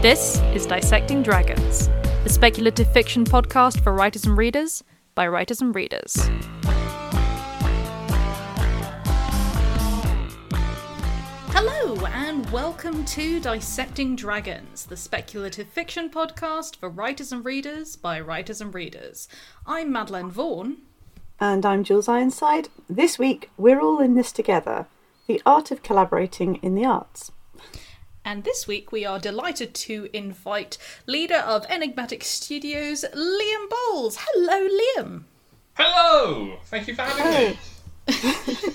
This is Dissecting Dragons, the speculative fiction podcast for writers and readers by writers and readers. Hello, and welcome to Dissecting Dragons, the speculative fiction podcast for writers and readers by writers and readers. I'm Madeleine Vaughan. And I'm Jules Ironside. This week, we're all in this together the art of collaborating in the arts. And this week we are delighted to invite leader of Enigmatic Studios, Liam Bowles. Hello, Liam. Hello! Thank you for having me.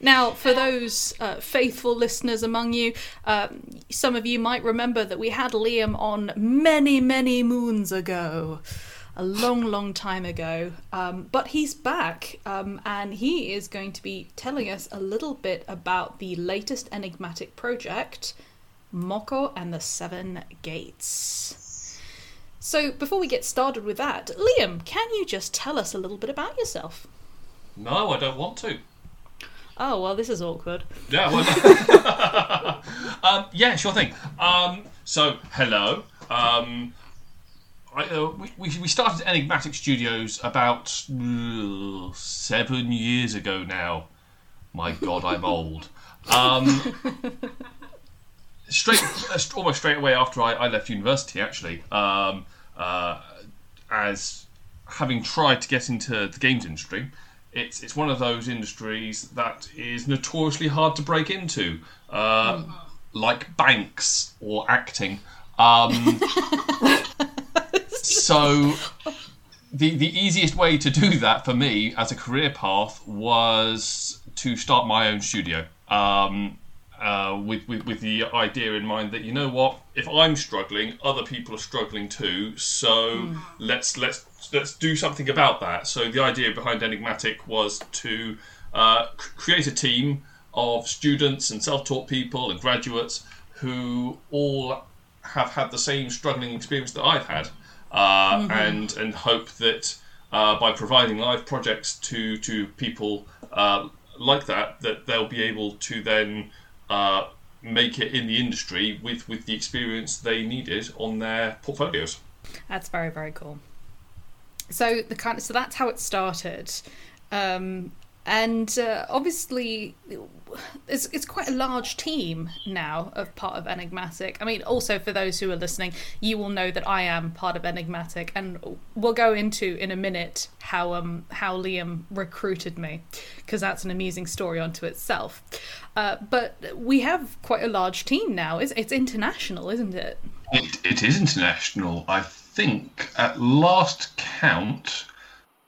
Now, for those uh, faithful listeners among you, uh, some of you might remember that we had Liam on many, many moons ago. A long, long time ago. Um, but he's back, um, and he is going to be telling us a little bit about the latest enigmatic project, Moko and the Seven Gates. So, before we get started with that, Liam, can you just tell us a little bit about yourself? No, I don't want to. Oh, well, this is awkward. Yeah, well, um, yeah, sure thing. Um, so, hello. Um, I, uh, we, we started Enigmatic Studios about uh, seven years ago now. My God, I'm old. Um, straight, almost straight away after I, I left university, actually, um, uh, as having tried to get into the games industry, it's it's one of those industries that is notoriously hard to break into, uh, like banks or acting. Um, so the the easiest way to do that for me as a career path was to start my own studio. Um, uh, with, with with the idea in mind that you know what, if I'm struggling, other people are struggling too. So let's let's let's do something about that. So the idea behind Enigmatic was to uh, c- create a team of students and self-taught people and graduates who all have had the same struggling experience that I've had, uh, and and hope that uh, by providing live projects to to people uh, like that, that they'll be able to then uh, make it in the industry with with the experience they needed on their portfolios. That's very very cool. So the kind of, so that's how it started, um, and uh, obviously it's it's quite a large team now of part of Enigmatic. I mean, also for those who are listening, you will know that I am part of Enigmatic, and we'll go into in a minute how um how Liam recruited me because that's an amusing story unto itself. Uh, but we have quite a large team now. It's it's international, isn't it? It, it is international. I think at last count,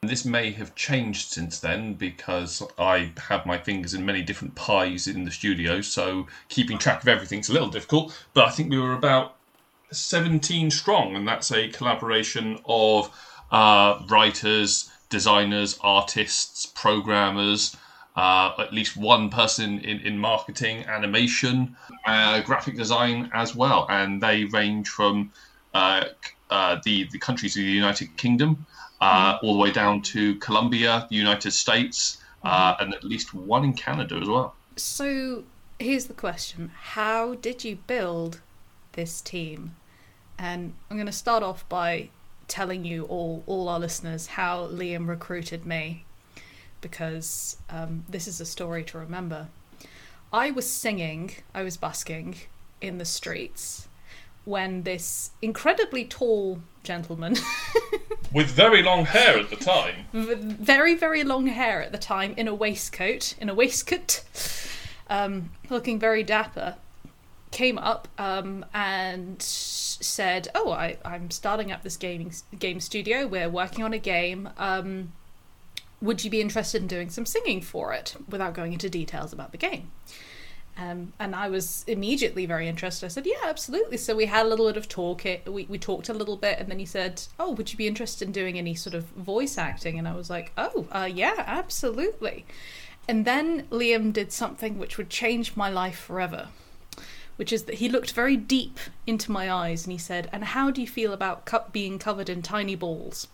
this may have changed since then because I have my fingers in many different pies in the studio, so keeping track of everything's a little difficult. But I think we were about 17 strong, and that's a collaboration of uh, writers, designers, artists, programmers. Uh, at least one person in, in marketing, animation, uh, graphic design as well, and they range from uh, uh, the the countries of the United Kingdom uh, all the way down to Colombia, the United States, uh, and at least one in Canada as well. So here's the question How did you build this team? And I'm going to start off by telling you all, all our listeners, how Liam recruited me, because um, this is a story to remember. I was singing, I was busking in the streets when this incredibly tall gentleman With very long hair at the time. very very long hair at the time in a waistcoat in a waistcoat um, looking very dapper came up um, and said oh I, i'm starting up this gaming game studio. We're working on a game. Um, would you be interested in doing some singing for it? without going into details about the game um, and I was immediately very interested. I said, "Yeah, absolutely." So we had a little bit of talk. It, we we talked a little bit, and then he said, "Oh, would you be interested in doing any sort of voice acting?" And I was like, "Oh, uh, yeah, absolutely." And then Liam did something which would change my life forever, which is that he looked very deep into my eyes and he said, "And how do you feel about being covered in tiny balls?"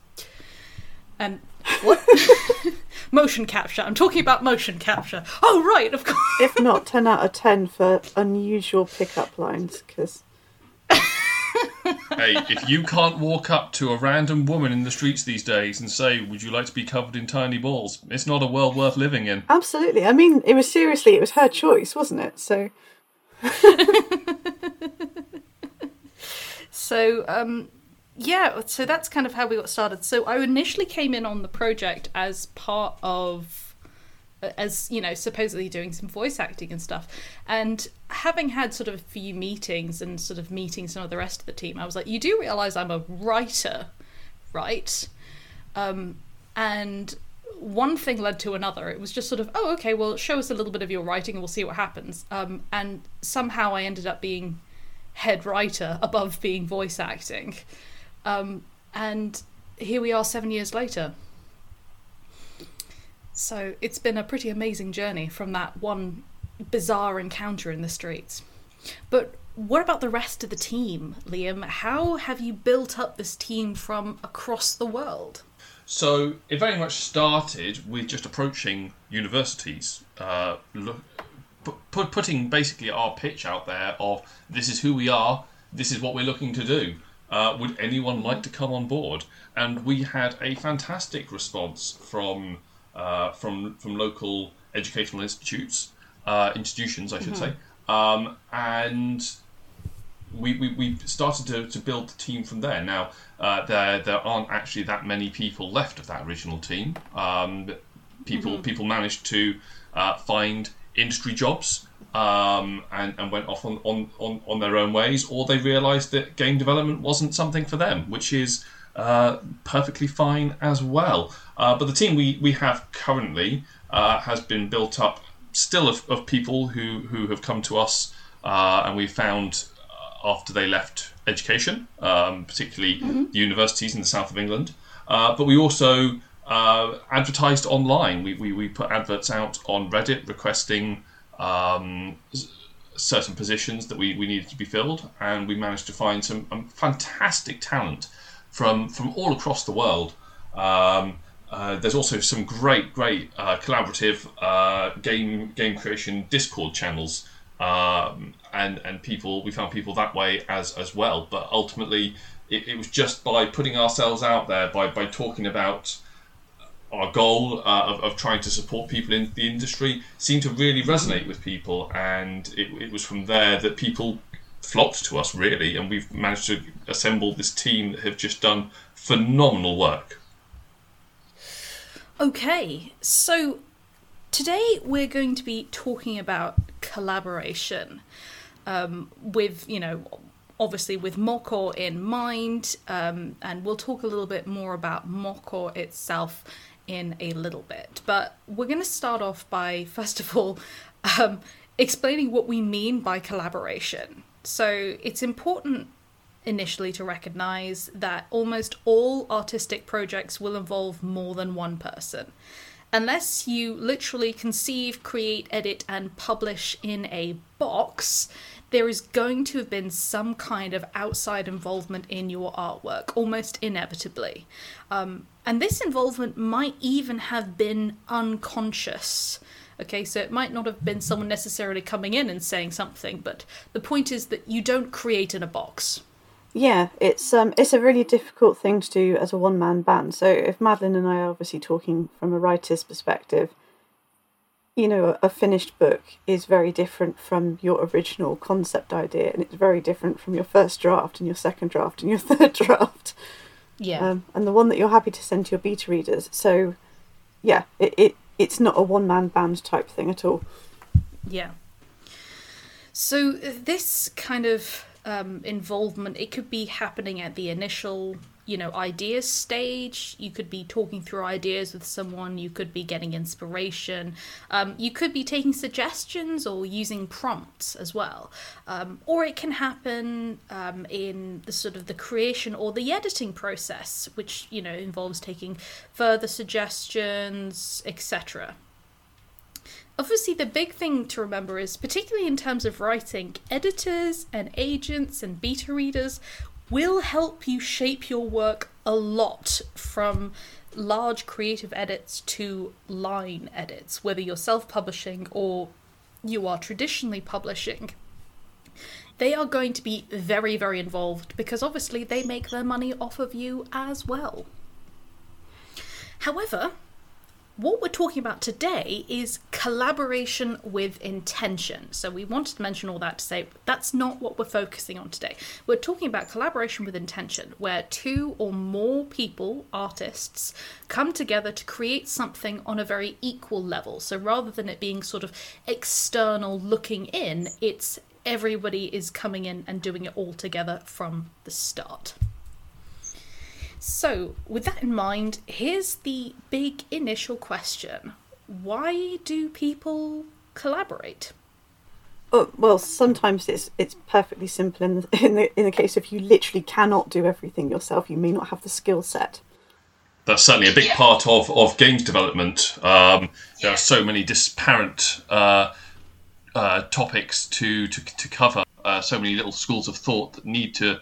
And what? motion capture. I'm talking about motion capture. Oh, right, of course. If not, 10 out of 10 for unusual pickup lines, because hey, if you can't walk up to a random woman in the streets these days and say, "Would you like to be covered in tiny balls?" It's not a world worth living in. Absolutely. I mean, it was seriously, it was her choice, wasn't it? So So, um, yeah, so that's kind of how we got started. So I initially came in on the project as part of, as you know, supposedly doing some voice acting and stuff. And having had sort of a few meetings and sort of meeting some of the rest of the team, I was like, you do realize I'm a writer, right? Um, and one thing led to another. It was just sort of, oh, okay, well, show us a little bit of your writing and we'll see what happens. Um, and somehow I ended up being head writer above being voice acting. Um, and here we are seven years later. So it's been a pretty amazing journey from that one bizarre encounter in the streets. But what about the rest of the team, Liam? How have you built up this team from across the world? So it very much started with just approaching universities, uh, put, putting basically our pitch out there of this is who we are, this is what we're looking to do. Uh, would anyone like to come on board? And we had a fantastic response from uh, from from local educational institutes, uh, institutions, I should mm-hmm. say, um, and we, we, we started to, to build the team from there. Now uh, there there aren't actually that many people left of that original team. Um, people mm-hmm. people managed to uh, find industry jobs um, and, and went off on, on, on, on their own ways, or they realised that game development wasn't something for them, which is uh, perfectly fine as well. Uh, but the team we, we have currently uh, has been built up still of, of people who, who have come to us uh, and we found uh, after they left education, um, particularly mm-hmm. the universities in the south of England. Uh, but we also uh, advertised online. We, we, we put adverts out on Reddit requesting um, certain positions that we, we needed to be filled, and we managed to find some um, fantastic talent from from all across the world. Um, uh, there's also some great, great uh, collaborative uh, game game creation Discord channels, um, and and people we found people that way as as well. But ultimately, it, it was just by putting ourselves out there, by by talking about our goal uh, of, of trying to support people in the industry seemed to really resonate with people, and it, it was from there that people flocked to us really, and we've managed to assemble this team that have just done phenomenal work. Okay, so today we're going to be talking about collaboration um, with, you know, obviously with Mockor in mind, um, and we'll talk a little bit more about Mockor itself in a little bit. But we're going to start off by, first of all, um, explaining what we mean by collaboration. So it's important initially to recognize that almost all artistic projects will involve more than one person. Unless you literally conceive, create, edit, and publish in a box, there is going to have been some kind of outside involvement in your artwork, almost inevitably. Um, and this involvement might even have been unconscious. Okay, so it might not have been someone necessarily coming in and saying something, but the point is that you don't create in a box. Yeah, it's um it's a really difficult thing to do as a one man band. So if Madeline and I are obviously talking from a writer's perspective, you know, a finished book is very different from your original concept idea, and it's very different from your first draft and your second draft and your third draft. Yeah. Um, and the one that you're happy to send to your beta readers. So, yeah, it, it it's not a one man band type thing at all. Yeah. So this kind of um, involvement, it could be happening at the initial you know ideas stage. You could be talking through ideas with someone. You could be getting inspiration. Um, you could be taking suggestions or using prompts as well. Um, or it can happen um, in the sort of the creation or the editing process which you know involves taking further suggestions etc Obviously, the big thing to remember is, particularly in terms of writing, editors and agents and beta readers will help you shape your work a lot from large creative edits to line edits, whether you're self publishing or you are traditionally publishing. they are going to be very, very involved because obviously they make their money off of you as well. However, what we're talking about today is collaboration with intention. So we wanted to mention all that to say that's not what we're focusing on today. We're talking about collaboration with intention, where two or more people, artists, come together to create something on a very equal level. So rather than it being sort of external looking in, it's everybody is coming in and doing it all together from the start. So, with that in mind, here's the big initial question Why do people collaborate? Oh, well, sometimes it's it's perfectly simple. In the, in the in the case of you literally cannot do everything yourself, you may not have the skill set. That's certainly a big part of, of games development. Um, there are so many disparate uh, uh, topics to to, to cover, uh, so many little schools of thought that need to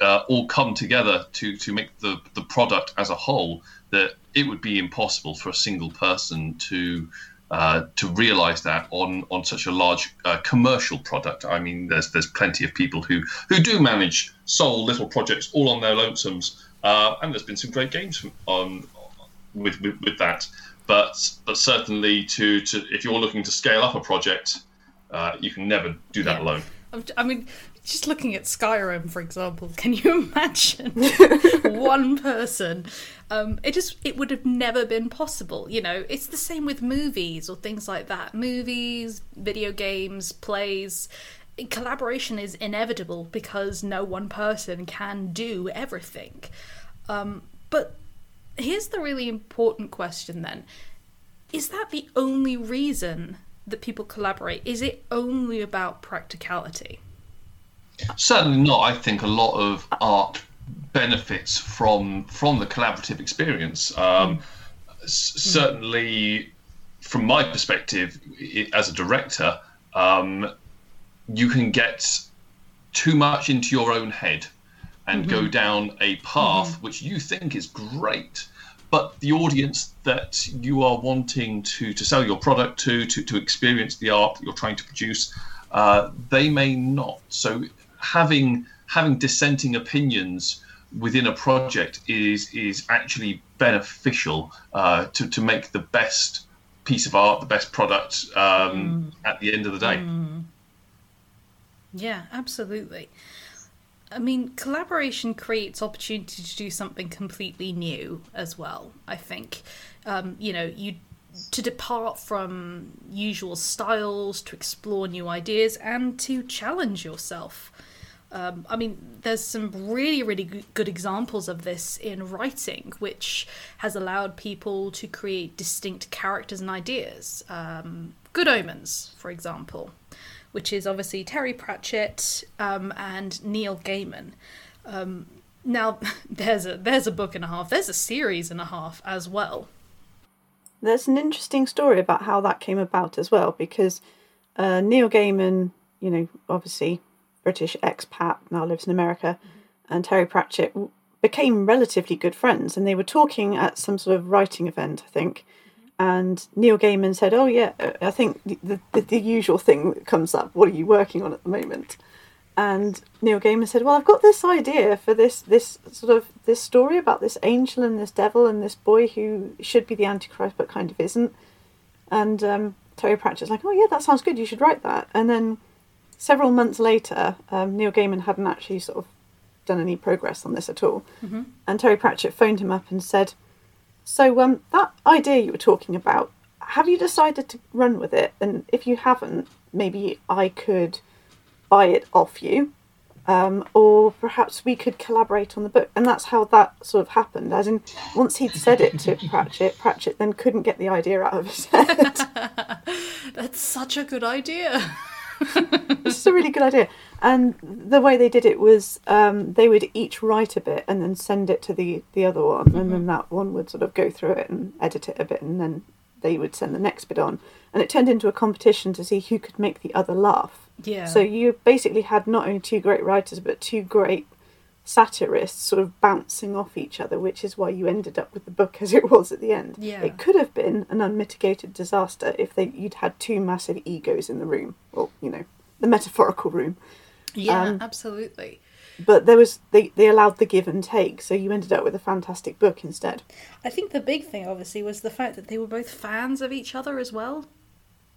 uh, all come together to to make the the product as a whole that it would be impossible for a single person to uh, to realize that on on such a large uh, commercial product. I mean, there's there's plenty of people who who do manage sole little projects all on their lonesomes, uh, and there's been some great games on with, with with that. But but certainly to to if you're looking to scale up a project, uh, you can never do that Yeah. alone. I mean, just looking at Skyrim, for example, can you imagine one person? Um, it just it would have never been possible. You know, it's the same with movies or things like that. Movies, video games, plays. Collaboration is inevitable because no one person can do everything. Um, but here's the really important question then: Is that the only reason that people collaborate? Is it only about practicality? Certainly not. I think a lot of art benefits from from the collaborative experience. Um, s- Certainly, from my perspective i- as a director, um, you can get too much into your own head and go down a path which you think is great but the audience that you are wanting to, to sell your product to, to, to experience the art that you're trying to produce, uh, they may not. So having having dissenting opinions within a project is is actually beneficial uh, to, to make the best piece of art, the best product um, at the end of the day. Yeah, absolutely. I mean, collaboration creates opportunity to do something completely new as well. I think, um, you know, you to depart from usual styles, to explore new ideas, and to challenge yourself. Um, I mean, there's some really, really good examples of this in writing, which has allowed people to create distinct characters and ideas. Um, Good Omens, for example, which is obviously Terry Pratchett um, and Neil Gaiman. Um, now, there's a there's a book and a half. There's a series and a half as well. There's an interesting story about how that came about as well, because uh, Neil Gaiman, you know, obviously British expat, now lives in America, and Terry Pratchett became relatively good friends, and they were talking at some sort of writing event, I think. And Neil Gaiman said, "Oh yeah, uh, I think the, the the usual thing that comes up. What are you working on at the moment?" And Neil Gaiman said, "Well, I've got this idea for this this sort of this story about this angel and this devil and this boy who should be the Antichrist but kind of isn't." And um, Terry Pratchett's like, "Oh yeah, that sounds good. You should write that." And then several months later, um, Neil Gaiman hadn't actually sort of done any progress on this at all. And Terry Pratchett phoned him up and said, "So um, that idea you were talking about, have you decided to run with it? And if you haven't, maybe I could." buy it off you, um, or perhaps we could collaborate on the book. And that's how that sort of happened. As in, once he'd said it to Pratchett, Pratchett then couldn't get the idea out of his head. That's such a good idea. This is a really good idea. And the way they did it was um, they would each write a bit and then send it to the, the other one, and then that one would sort of go through it and edit it a bit, and then they would send the next bit on. And it turned into a competition to see who could make the other laugh. Yeah. So you basically had not only two great writers, but two great satirists sort of bouncing off each other, which is why you ended up with the book as it was at the end. Yeah. It could have been an unmitigated disaster if they you'd had two massive egos in the room, or you know, the metaphorical room. Yeah, Um, absolutely. but there was they, they allowed the give and take, so you ended up with a fantastic book instead. I think the big thing, obviously, was the fact that they were both fans of each other as well.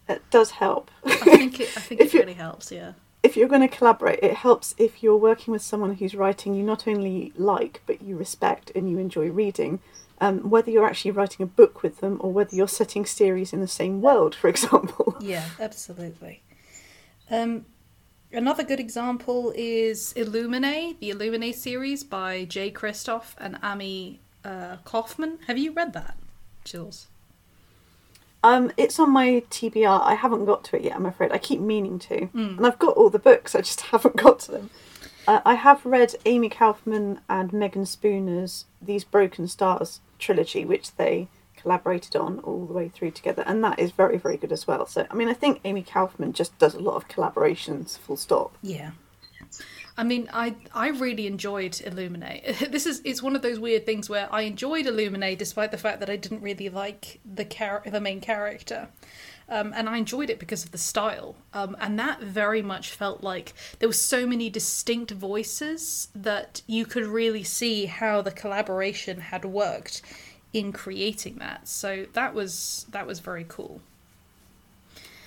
It does help. I think it, I think If it really helps. Yeah. If you're going to collaborate, it helps if you're working with someone who's writing you not only like but you respect and you enjoy reading. Um, whether you're actually writing a book with them or whether you're setting series in the same world, for example. Yeah, absolutely. Um, another good example is Illuminae, the Illuminae series by Jay Kristoff and Amie uh, Kaufman. Have you read that, Jules? Um, it's on my TBR. I haven't got to it yet. I'm afraid. I keep meaning to, and I've got all the books. I just haven't got to them. Uh, I have read Amie Kaufman and Megan Spooner's "These Broken Stars" trilogy, which they collaborated on all the way through together, and that is very, very good as well. So, I mean, I think Amie Kaufman just does a lot of collaborations. Full stop. Yeah. I mean, I I really enjoyed Illuminae. This is it's one of those weird things where I enjoyed Illuminae despite the fact that I didn't really like the char- the main character. Um, and I enjoyed it because of the style. Um, and that very much felt like there were so many distinct voices that you could really see how the collaboration had worked in creating that. So that was that was very cool.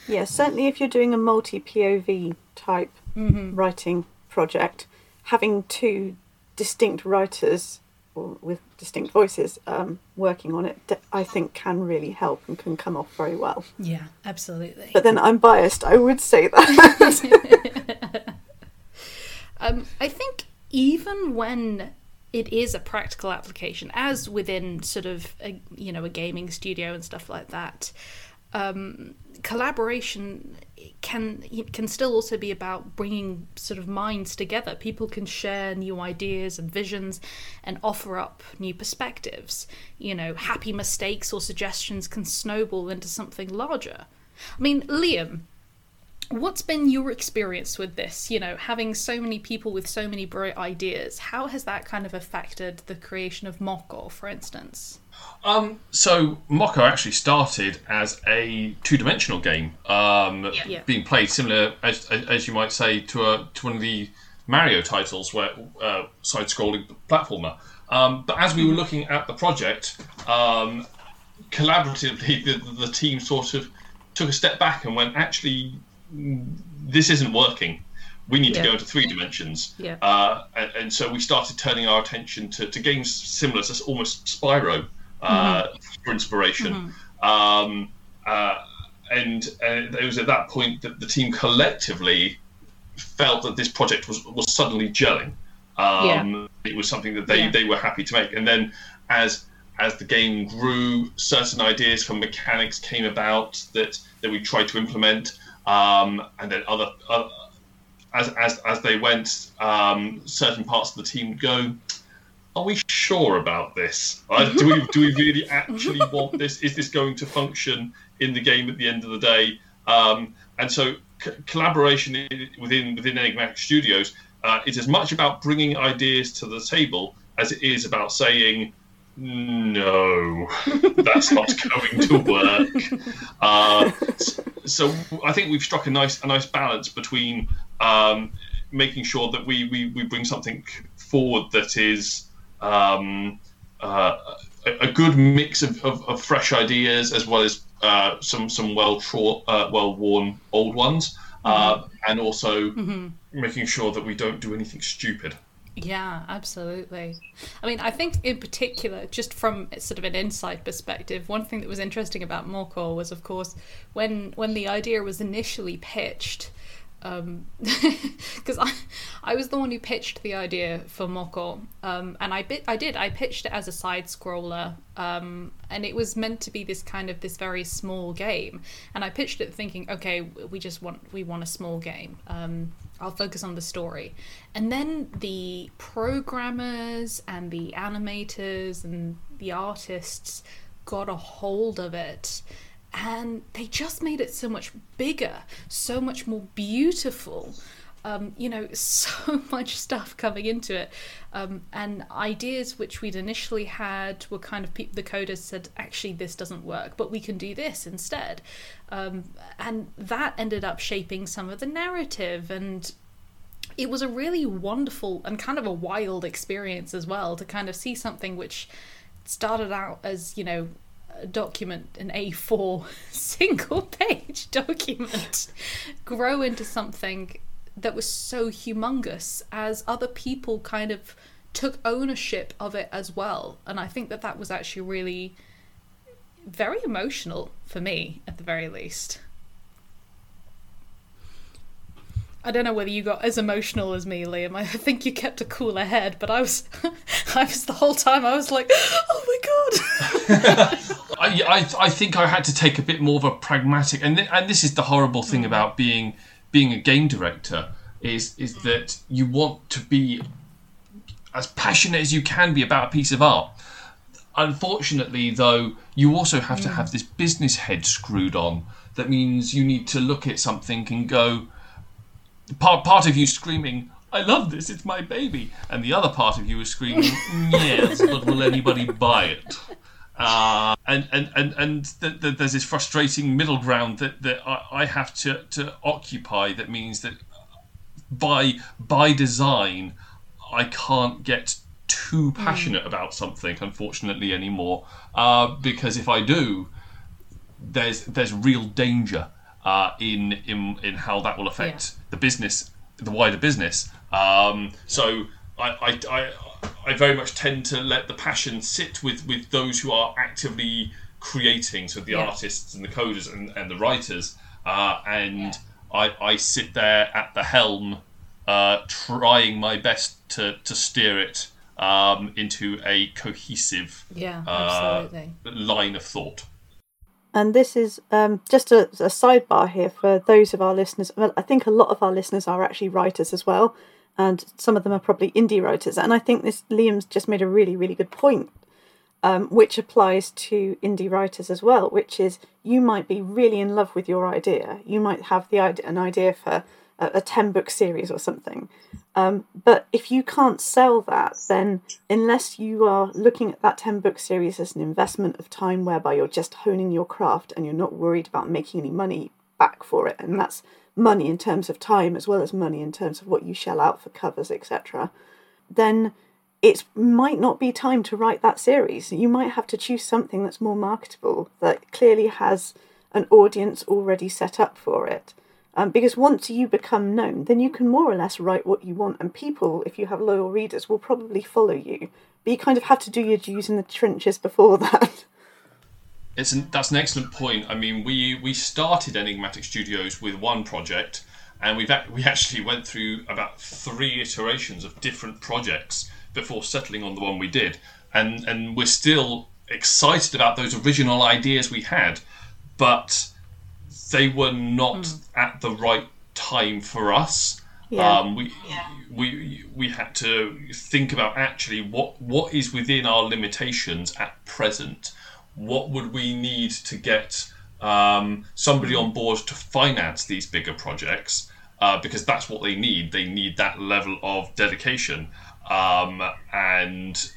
Yeah, certainly if you're doing a multi POV type writing project, having two distinct writers or with distinct voices um, working on it, I think can really help and can come off very well. Yeah, absolutely. But then I'm biased, I would say that. Um, I think even when it is a practical application, as within sort of a, you know a gaming studio and stuff like that, um, collaboration can can still also be about bringing sort of minds together. People can share new ideas and visions and offer up new perspectives. You know, happy mistakes or suggestions can snowball into something larger. I mean, Liam, What's been your experience with this? You know, having so many people with so many bright ideas, how has that kind of affected the creation of Moko, for instance? Um, so Moko actually started as a two-dimensional game, um, Yeah. being played similar, as, as as you might say, to a to one of the Mario titles, where uh, side-scrolling platformer. Um, but as we were looking at the project, um, collaboratively, the, the team sort of took a step back and went, actually, this isn't working. We need Yeah. to go into three dimensions. Yeah. Uh, and, and so we started turning our attention to, to games similar to almost Spyro uh, for inspiration. Um, uh, and, it was at that point that the team collectively felt that this project was, was suddenly gelling. Um, It was something that they, Yeah. they were happy to make. And then as as the game grew, certain ideas from mechanics came about that, that we tried to implement. Um, and then other, other as, as, as they went, um, certain parts of the team would go, are we sure about this? Uh, do we do we really actually want this? Is this going to function in the game at the end of the day? Um, and so c- collaboration within within Enigmatic Studios uh, is as much about bringing ideas to the table as it is about saying no, that's not going to work. Uh, so I think we've struck a nice a nice balance between um, making sure that we, we, we bring something forward that is um, uh, a, a good mix of, of, of fresh ideas as well as uh, some some well uh, well worn old ones, uh, and also making sure that we don't do anything stupid. Yeah, absolutely. I mean, I think in particular, just from sort of an inside perspective, one thing that was interesting about Morcor was, of course, when when the idea was initially pitched, because I I was the one who pitched the idea for Moko, um, and I bit I did I pitched it as a side scroller, um, and it was meant to be this kind of this very small game, and I pitched it thinking, okay, we just want we want a small game. I'll focus on the story, and then the programmers and the animators and the artists got a hold of it and they just made it so much bigger, so much more beautiful. Um, you know, so much stuff coming into it, um, and ideas which we'd initially had were kind of pe- the coders said, actually, this doesn't work, but we can do this instead, um, and that ended up shaping some of the narrative. And it was a really wonderful and kind of a wild experience as well to kind of see something which started out as you know a document an A4 single page document grow into something that was so humongous as other people kind of took ownership of it as well and I think that that was actually really very emotional for me at the very least I don't know whether you got as emotional as me, Liam. I think you kept a cooler head, but I was, I was the whole time. I was like, "Oh my god!" I, I, I think I had to take a bit more of a pragmatic, and th- and this is the horrible thing about being being a game director is is that you want to be as passionate as you can be about a piece of art. Unfortunately, though, you also have to have this business head screwed on. That means you need to look at something and go part part of you screaming, "I love this! It's my baby," and the other part of you is screaming, "Yes, but will anybody buy it?" Uh, and and and and th- th- there's this frustrating middle ground that that I, I have to to occupy. That means that by by design, I can't get too passionate about something, unfortunately, anymore. Uh, because if I do, there's there's real danger uh, in in in how that will affect the business, the wider business. Um, so I, I, I I very much tend to let the passion sit with with those who are actively creating, so the Yeah. artists and the coders and, and the writers, uh, and I I sit there at the helm, uh, trying my best to to steer it. Um, into a cohesive yeah, uh, line of thought. And this is um, just a, a sidebar here for those of our listeners. Well, I think a lot of our listeners are actually writers as well, and some of them are probably indie writers. And I think this Liam's just made a really, really good point, um, which applies to indie writers as well. Which is you might be really in love with your idea. You might have the idea, an idea for a, a ten book series or something. Um, but if you can't sell that, then unless you are looking at that 10 book series as an investment of time whereby you're just honing your craft and you're not worried about making any money back for it, and that's money in terms of time as well as money in terms of what you shell out for covers, etc., then it might not be time to write that series. You might have to choose something that's more marketable, that clearly has an audience already set up for it. Um, because once you become known, then you can more or less write what you want, and people, if you have loyal readers, will probably follow you. But you kind of have to do your dues in the trenches before that. It's an, that's an excellent point. I mean, we we started Enigmatic Studios with one project, and we've ac- we actually went through about three iterations of different projects before settling on the one we did, and and we're still excited about those original ideas we had, but they were not at the right time for us. Yeah. Um, we, we we had to think about actually what what is within our limitations at present. What would we need to get um, somebody on board to finance these bigger projects? Uh, because that's what they need. They need that level of dedication, um, and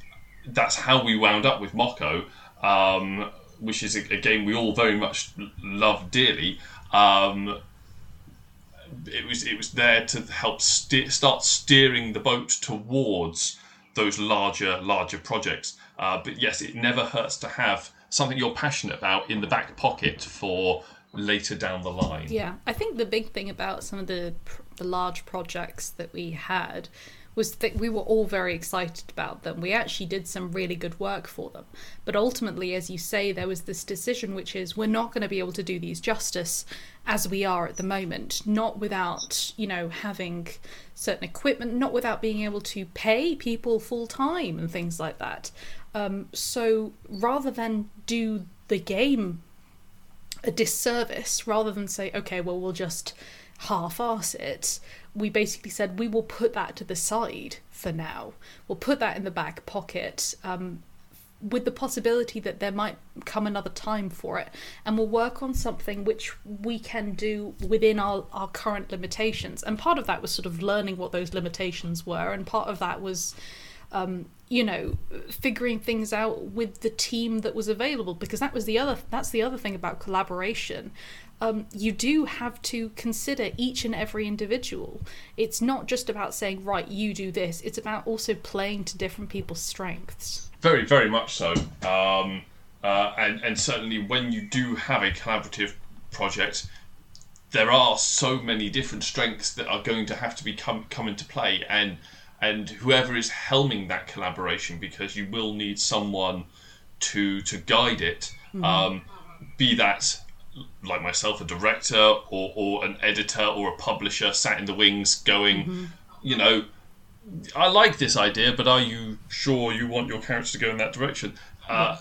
that's how we wound up with Moko, um, which is a, a game we all very much love dearly. Um, it was it was there to help ste- start steering the boat towards those larger larger projects. Uh, but yes, it never hurts to have something you're passionate about in the back pocket for later down the line. Yeah, I think the big thing about some of the the large projects that we had was that we were all very excited about them. We actually did some really good work for them. But ultimately, as you say, there was this decision which is we're not going to be able to do these justice as we are at the moment, not without, you know, having certain equipment, not without being able to pay people full time and things like that. Um, so rather than do the game a disservice rather than say, okay, well, we'll just half ass it. We basically said we will put that to the side for now. We'll put that in the back pocket um, with the possibility that there might come another time for it. And we'll work on something which we can do within our, our current limitations. And part of that was sort of learning what those limitations were, and part of that was um, you know, figuring things out with the team that was available because that was the other that's the other thing about collaboration. Um, you do have to consider each and every individual. It's not just about saying, right, you do this. It's about also playing to different people's strengths. Very, very much so. Um, uh, and, and certainly when you do have a collaborative project, there are so many different strengths that are going to have to be come, come into play. And and whoever is helming that collaboration, because you will need someone to to guide it, mm-hmm. um, be that like myself, a director or, or an editor or a publisher sat in the wings going, mm-hmm. you know, I like this idea, but are you sure you want your character to go in that direction? Uh,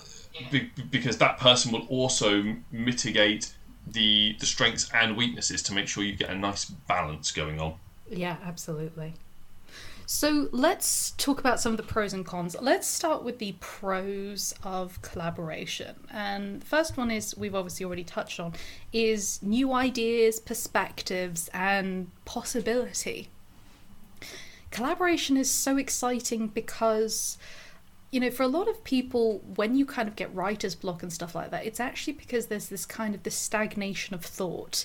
be, because that person will also mitigate the the strengths and weaknesses to make sure you get a nice balance going on. Yeah, absolutely. So let's talk about some of the pros and cons. Let's start with the pros of collaboration. And the first one is we've obviously already touched on is new ideas, perspectives, and possibility. Collaboration is so exciting because you know, for a lot of people, when you kind of get writer's block and stuff like that, it's actually because there's this kind of this stagnation of thought.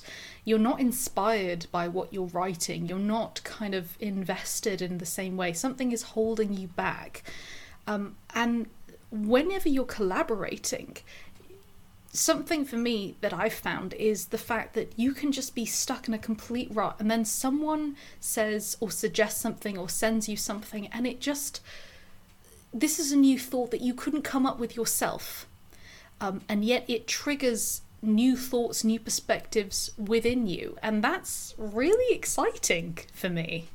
You're not inspired by what you're writing. You're not kind of invested in the same way. Something is holding you back. Um, and whenever you're collaborating, something for me that I've found is the fact that you can just be stuck in a complete rut and then someone says or suggests something or sends you something and it just this is a new thought that you couldn't come up with yourself. Um, and yet it triggers new thoughts, new perspectives within you. And that's really exciting for me.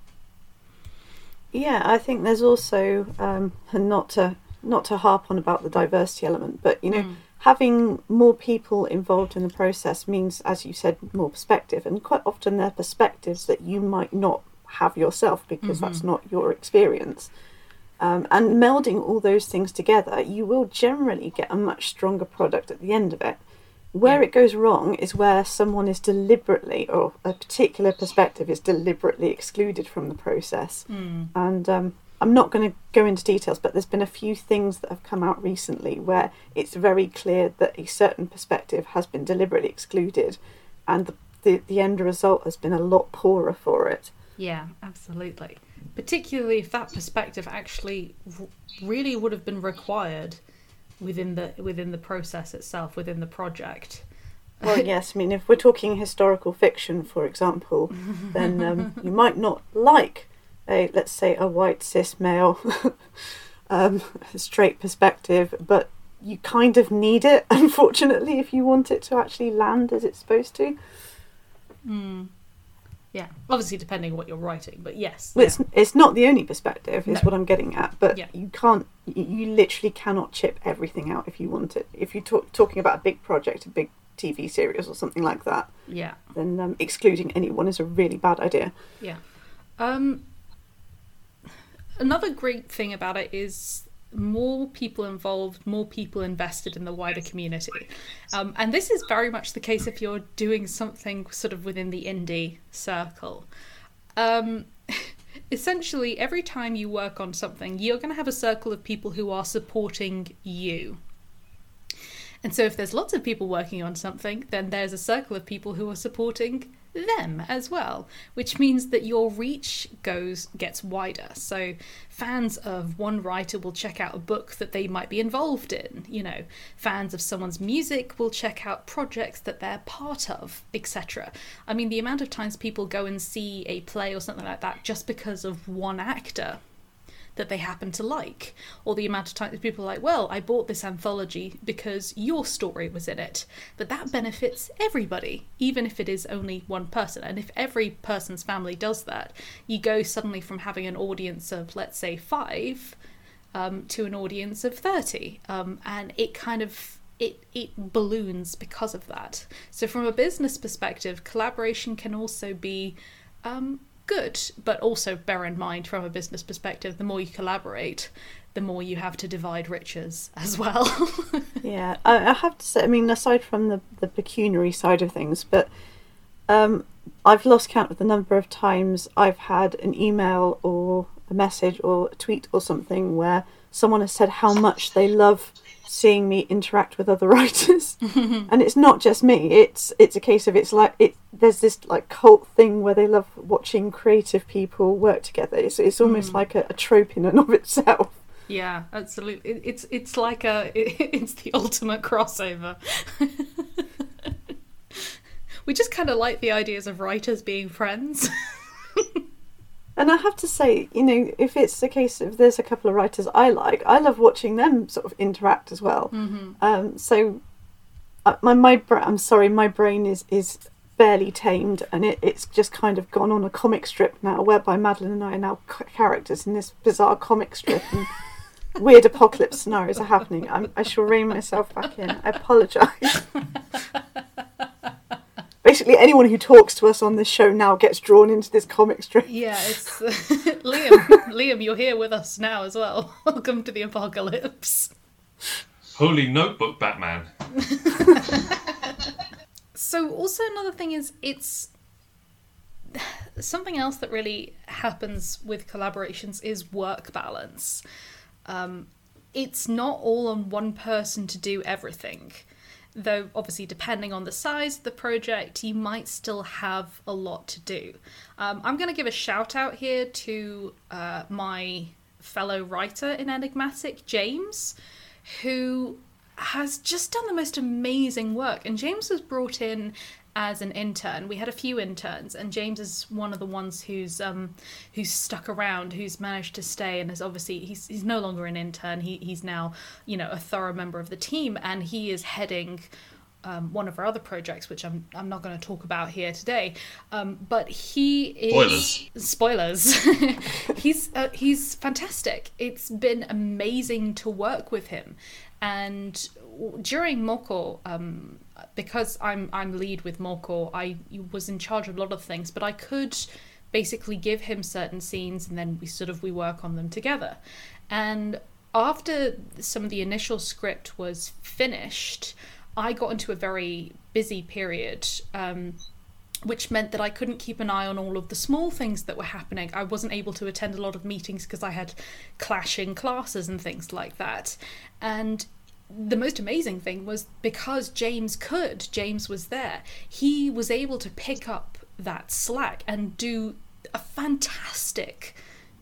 Yeah, I think there's also um, not to not to harp on about the diversity element, but you know, mm. having more people involved in the process means, as you said, more perspective, and quite often they're perspectives that you might not have yourself because mm-hmm. that's not your experience. Um, and melding all those things together, you will generally get a much stronger product at the end of it. Where yeah. it goes wrong is where someone is deliberately, or a particular perspective is deliberately excluded from the process. Mm. And um, I'm not going to go into details, but there's been a few things that have come out recently where it's very clear that a certain perspective has been deliberately excluded, and the, the, the end result has been a lot poorer for it. Yeah, absolutely particularly if that perspective actually really would have been required within the within the process itself, within the project. Well, yes. I mean, if we're talking historical fiction, for example, then um, you might not like a, let's say, a white cis male um, straight perspective, but you kind of need it, unfortunately, if you want it to actually land as it's supposed to. Mm. Yeah, obviously depending on what you're writing, but yes. Well, it's it's not the only perspective, is No. what I'm getting at. But Yeah. you can't, you, you literally cannot chip everything out if you want it. If you're talk, talking about a big project, a big TV series or something like that, yeah, then um, excluding anyone is a really bad idea. yeah. Um, another great thing about it is more people involved, more people invested in the wider community. Um, and this is very much the case if you're doing something sort of within the indie circle. Um, essentially, every time you work on something, you're going to have a circle of people who are supporting you. And so, if there's lots of people working on something, then there's a circle of people who are supporting them as well, which means that your reach goes gets wider. So fans of one writer will check out a book that they might be involved in, you know, fans of someone's music will check out projects that they're part of, etc. I mean, the amount of times people go and see a play or something like that just because of one actor that they happen to like, or the amount of times people are like, well, I bought this anthology because your story was in it. But that benefits everybody, even if it is only one person. And if every person's family does that, you go suddenly from having an audience of, let's say, five um, to an audience of 30. Um, and it kind of it it balloons because of that. So from a business perspective, collaboration can also be um, good, but also bear in mind from a business perspective, the more you collaborate, the more you have to divide riches as well. yeah, I, I, have to say, I mean, aside from the, the pecuniary side of things, but um, I've lost count of the number of times I've had an email or a message or a tweet or something where someone has said how much they love seeing me interact with other writers and it's not just me it's it's a case of it's like it there's this like cult thing where they love watching creative people work together it's, it's almost Mm. like a, a trope in and of itself Yeah, absolutely. It, it's it's like a it's the ultimate crossover. we just kind of like the ideas of writers being friends. And I have to say, you know, if it's the case of there's a couple of writers I like, I love watching them sort of interact as well. Um, so, uh, my my bra- I'm sorry, my brain is is barely tamed, and it, it's just kind of gone on a comic strip now, whereby Madeline and I are now c- characters in this bizarre comic strip, and weird apocalypse scenarios are happening. I'm, I shall rein myself back in. I apologise. Basically, anyone who talks to us on this show now gets drawn into this comic strip. yeah, it's Liam. Liam, you're here with us now as well. Welcome to the apocalypse. Holy notebook, Batman. So, also another thing is it's something else that really happens with collaborations is work balance. Um, it's not all on one person to do everything. Though, obviously, depending on the size of the project, you might still have a lot to do. Um, I'm going to give a shout out here to uh, my fellow writer in Enigmatic, James, who has just done the most amazing work. And James was brought in as an intern. We had a few interns, and James is one of the ones who's um, who's stuck around, who's managed to stay, and is obviously he's he's no longer an intern. He he's now you know a thorough member of the team, and he is heading. Um, one of our other projects, which I'm I'm not going to talk about here today, um, but he is spoilers. he's uh, he's fantastic. It's been amazing to work with him, and during Moko, um, because I'm I'm lead with Moko, I was in charge of a lot of things, but I could basically give him certain scenes, and then we sort of we work on them together, and after some of the initial script was finished, I got into a very busy period. Um, which meant that I couldn't keep an eye on all of the small things that were happening. I wasn't able to attend a lot of meetings because I had clashing classes and things like that. And the most amazing thing was because James could, James was there, he was able to pick up that slack and do a fantastic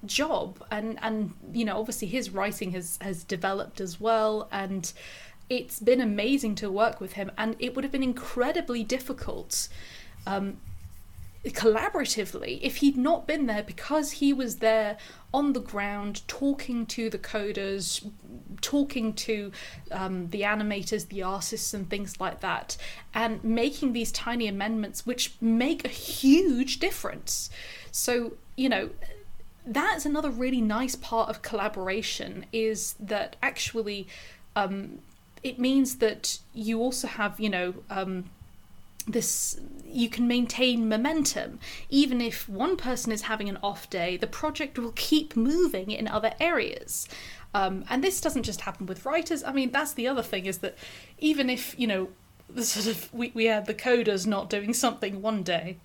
job. And and you know obviously his writing has has developed as well. And it's been amazing to work with him. And it would have been incredibly difficult um, collaboratively if he'd not been there because he was there on the ground talking to the coders talking to um, the animators the artists and things like that and making these tiny amendments which make a huge difference. So you know that's another really nice part of collaboration is that actually um, it means that you also have you know um, this you can maintain momentum even if one person is having an off day the project will keep moving in other areas um, and this doesn't just happen with writers i mean that's the other thing is that even if you know the sort of we, we had the coders not doing something one day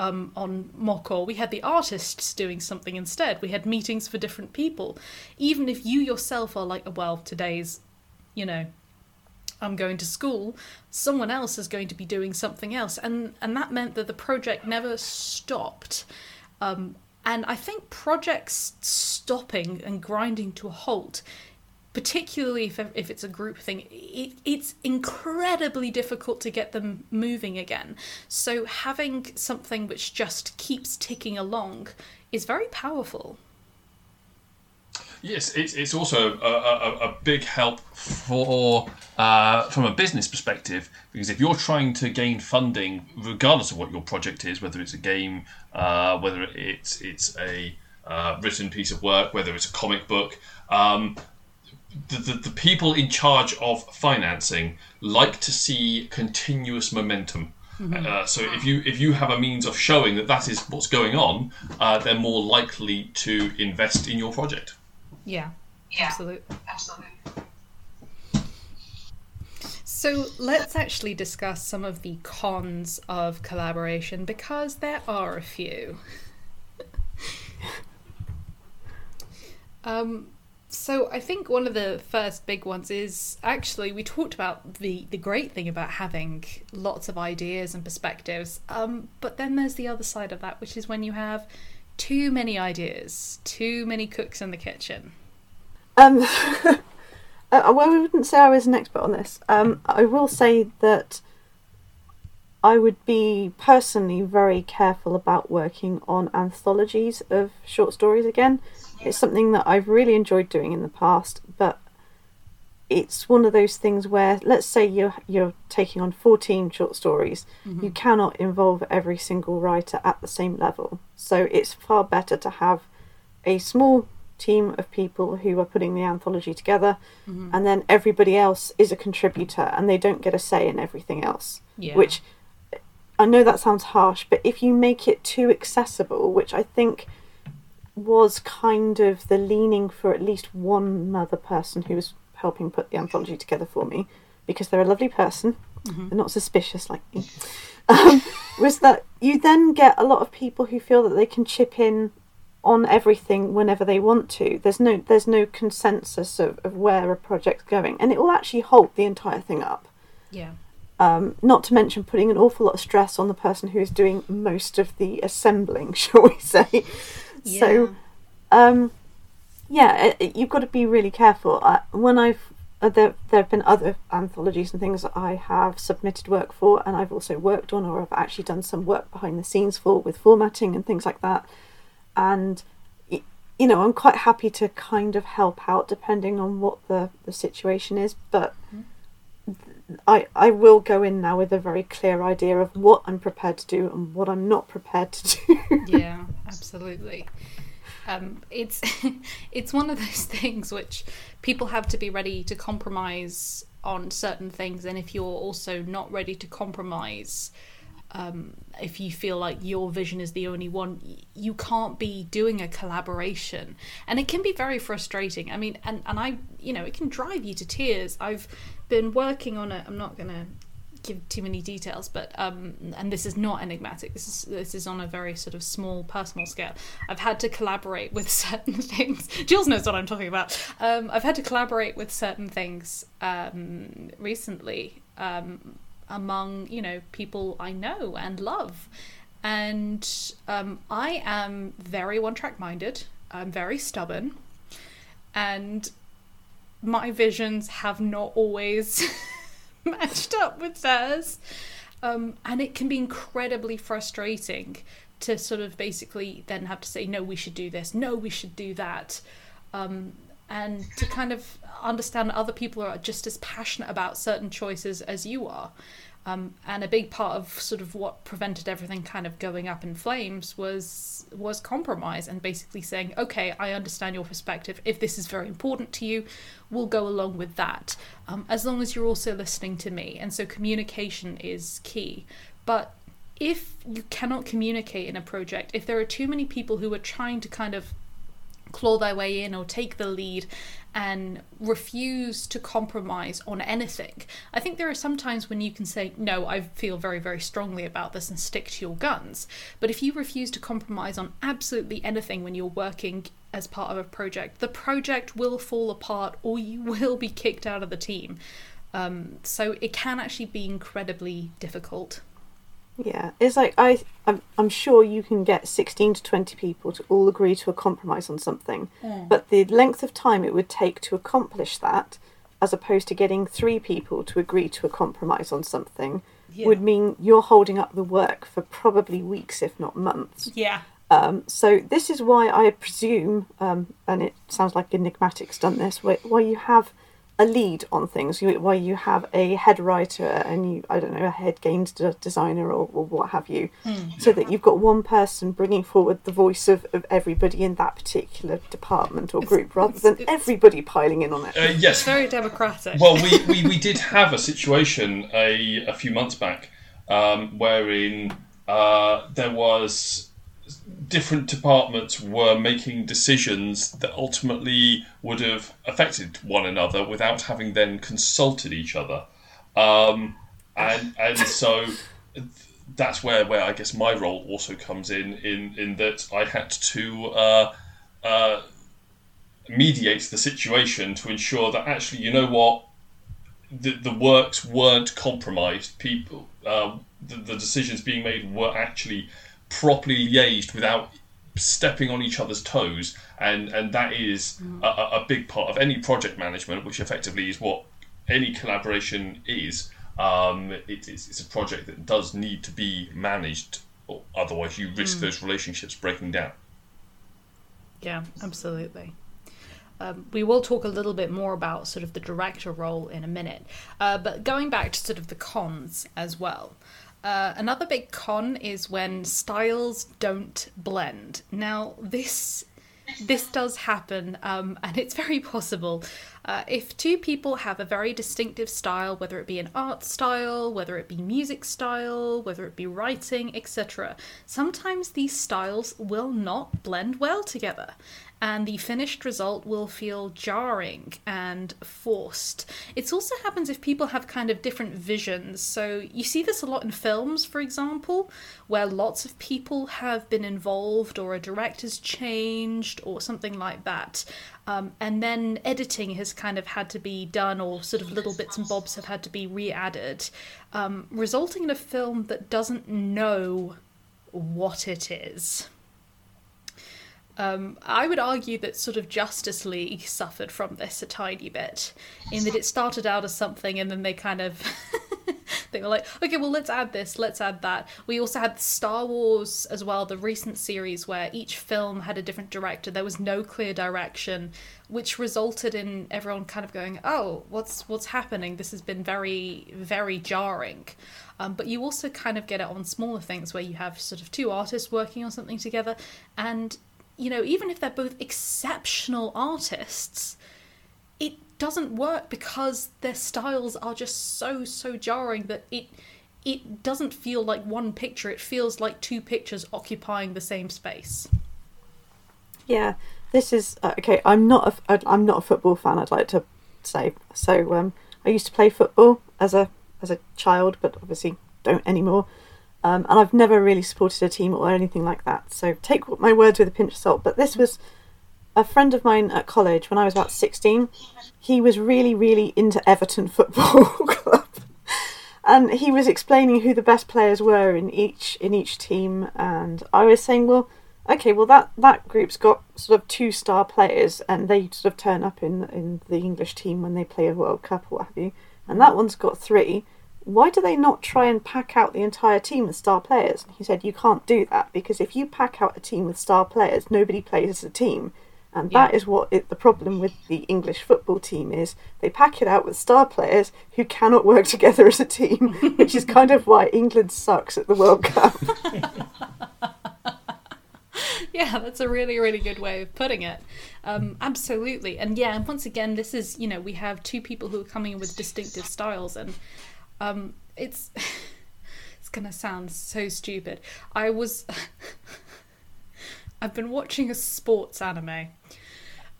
um, on Moko, we had the artists doing something instead. We had meetings for different people. Even if you yourself are like, well, today's, you know, I'm going to school, someone else is going to be doing something else, and and that meant that the project never stopped. Um, and I think projects stopping and grinding to a halt, particularly if if it's a group thing, it, it's incredibly difficult to get them moving again. So having something which just keeps ticking along is very powerful. Yes, it's, it's also a, a, a big help for uh, from a business perspective because if you're trying to gain funding, regardless of what your project is, whether it's a game, uh, whether it's it's a uh, written piece of work, whether it's a comic book, um, the, the, the people in charge of financing like to see continuous momentum. Uh, so if you if you have a means of showing that that is what's going on, uh, they're more likely to invest in your project. Yeah, Yeah, absolutely. absolutely. So let's actually discuss some of the cons of collaboration because there are a few. um, so I think one of the first big ones is actually we talked about the the great thing about having lots of ideas and perspectives. Um, but then there's the other side of that, which is when you have too many ideas, too many cooks in the kitchen. Um, uh, well, I wouldn't say I was an expert on this. Um, I will say that I would be personally very careful about working on anthologies of short stories again. It's something that I've really enjoyed doing in the past, but it's one of those things where, let's say you're you're taking on fourteen short stories, mm-hmm. you cannot involve every single writer at the same level. So it's far better to have a small team of people who are putting the anthology together, mm-hmm. and then everybody else is a contributor, and they don't get a say in everything else. Yeah. Which I know that sounds harsh, but if you make it too accessible, which I think was kind of the leaning for at least one other person who was helping put the anthology together for me because they're a lovely person mm-hmm. they're not suspicious like me um, was that you then get a lot of people who feel that they can chip in on everything whenever they want to there's no there's no consensus of, of where a project's going and it will actually halt the entire thing up yeah um, not to mention putting an awful lot of stress on the person who is doing most of the assembling, shall we say? Yeah. So, um, yeah, it, you've got to be really careful. Uh, when I've there, there have been other anthologies and things that I have submitted work for, and I've also worked on, or I've actually done some work behind the scenes for with formatting and things like that. And you know, I'm quite happy to kind of help out depending on what the, the situation is, but mm-hmm. I I will go in now with a very clear idea of what I'm prepared to do and what I'm not prepared to do. yeah, absolutely. Um, it's it's one of those things which people have to be ready to compromise on certain things, and if you're also not ready to compromise, um, if you feel like your vision is the only one, you can't be doing a collaboration, and it can be very frustrating. I mean, and and I, you know, it can drive you to tears. I've been working on it. I'm not gonna give too many details, but um, and this is not enigmatic. This is this is on a very sort of small personal scale. I've had to collaborate with certain things. Jules knows what I'm talking about. Um, I've had to collaborate with certain things um, recently um, among you know people I know and love, and um, I am very one track minded. I'm very stubborn, and my visions have not always. matched up with theirs. Um, and it can be incredibly frustrating to sort of basically then have to say, no, we should do this, no, we should do that. Um, and to kind of understand other people are just as passionate about certain choices as you are. Um, and a big part of sort of what prevented everything kind of going up in flames was was compromise and basically saying, okay, I understand your perspective. If this is very important to you, we'll go along with that, um, as long as you're also listening to me. And so communication is key. But if you cannot communicate in a project, if there are too many people who are trying to kind of claw their way in or take the lead and refuse to compromise on anything. I think there are some times when you can say, No, I feel very, very strongly about this and stick to your guns. But if you refuse to compromise on absolutely anything when you're working as part of a project, the project will fall apart or you will be kicked out of the team. Um, so it can actually be incredibly difficult. Yeah, it's like I, I'm, I'm sure you can get 16 to 20 people to all agree to a compromise on something, mm. but the length of time it would take to accomplish that, as opposed to getting three people to agree to a compromise on something, yeah. would mean you're holding up the work for probably weeks, if not months. Yeah. Um, so this is why I presume, um, and it sounds like Enigmatic's done this, where, where you have a lead on things. Where you have a head writer and you i don't know a head games designer or, or what have you. Mm. so that you've got one person bringing forward the voice of, of everybody in that particular department or group it's, rather than everybody piling in on it. Uh, yes. It's very democratic. Well we, we, we did have a situation a, a few months back um, wherein uh, there was different departments were making decisions that ultimately would have affected one another without having then consulted each other. Um, and and so that's where, where I guess my role also comes in, in, in that I had to uh, uh, mediate the situation to ensure that actually, you know what, the, the works weren't compromised. People, uh, the, the decisions being made were actually properly liaised without stepping on each other's toes, and and that is a, a big part of any project management, which effectively is what any collaboration is. Um, it, it's, it's a project that does need to be managed, or otherwise you risk those relationships breaking down. Yeah, absolutely. Um, we will talk a little bit more about sort of the director role in a minute. Uh, but going back to sort of the cons as well. Uh, another big con is when styles don't blend. Now, this this does happen, um, and it's very possible. Uh, if two people have a very distinctive style, whether it be an art style, whether it be music style, whether it be writing, etc., sometimes these styles will not blend well together and the finished result will feel jarring and forced. It also happens if people have kind of different visions. So you see this a lot in films, for example, where lots of people have been involved or a director's changed or something like that. Um, and then editing has kind of had to be done, or sort of little bits and bobs have had to be re added, um, resulting in a film that doesn't know what it is. Um, I would argue that sort of Justice League suffered from this a tiny bit, in that it started out as something and then they kind of they were like, okay, well let's add this, let's add that. We also had Star Wars as well, the recent series where each film had a different director. There was no clear direction, which resulted in everyone kind of going, oh, what's what's happening? This has been very very jarring. Um, but you also kind of get it on smaller things where you have sort of two artists working on something together and you know, even if they're both exceptional artists, it doesn't work because their styles are just so so jarring that it it doesn't feel like one picture. It feels like two pictures occupying the same space. Yeah, this is uh, okay. I'm not a I'm not a football fan. I'd like to say so. Um, I used to play football as a as a child, but obviously don't anymore. Um, and I've never really supported a team or anything like that. So take my words with a pinch of salt. But this was a friend of mine at college when I was about 16. He was really, really into Everton Football Club. and he was explaining who the best players were in each in each team and I was saying, well, okay, well that, that group's got sort of two star players and they sort of turn up in in the English team when they play a World Cup or what have you. And that one's got three why do they not try and pack out the entire team with star players? And he said, you can't do that because if you pack out a team with star players, nobody plays as a team. And that Yeah. is what it, the problem with the English football team is. They pack it out with star players who cannot work together as a team, which is kind of why England sucks at the World Cup. Yeah, that's a really, really good way of putting it. Um, absolutely. And yeah, and once again, this is, you know, we have two people who are coming in with distinctive styles, and um, it's. it's gonna sound so stupid. I was. I've been watching a sports anime.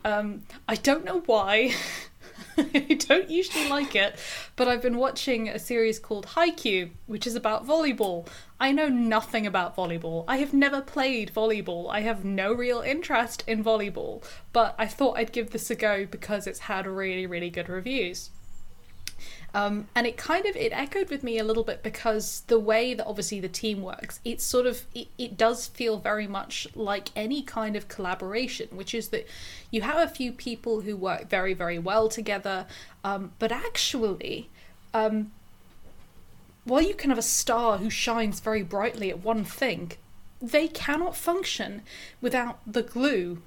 Um, I don't know why. I don't usually like it, but I've been watching a series called Haikyuu, which is about volleyball. I know nothing about volleyball. I have never played volleyball. I have no real interest in volleyball, but I thought I'd give this a go because it's had really, really good reviews. Um, and it kind of it echoed with me a little bit because the way that obviously the team works it's sort of it, it does feel very much like any kind of collaboration which is that you have a few people who work very very well together um, but actually um, while you can have a star who shines very brightly at one thing they cannot function without the glue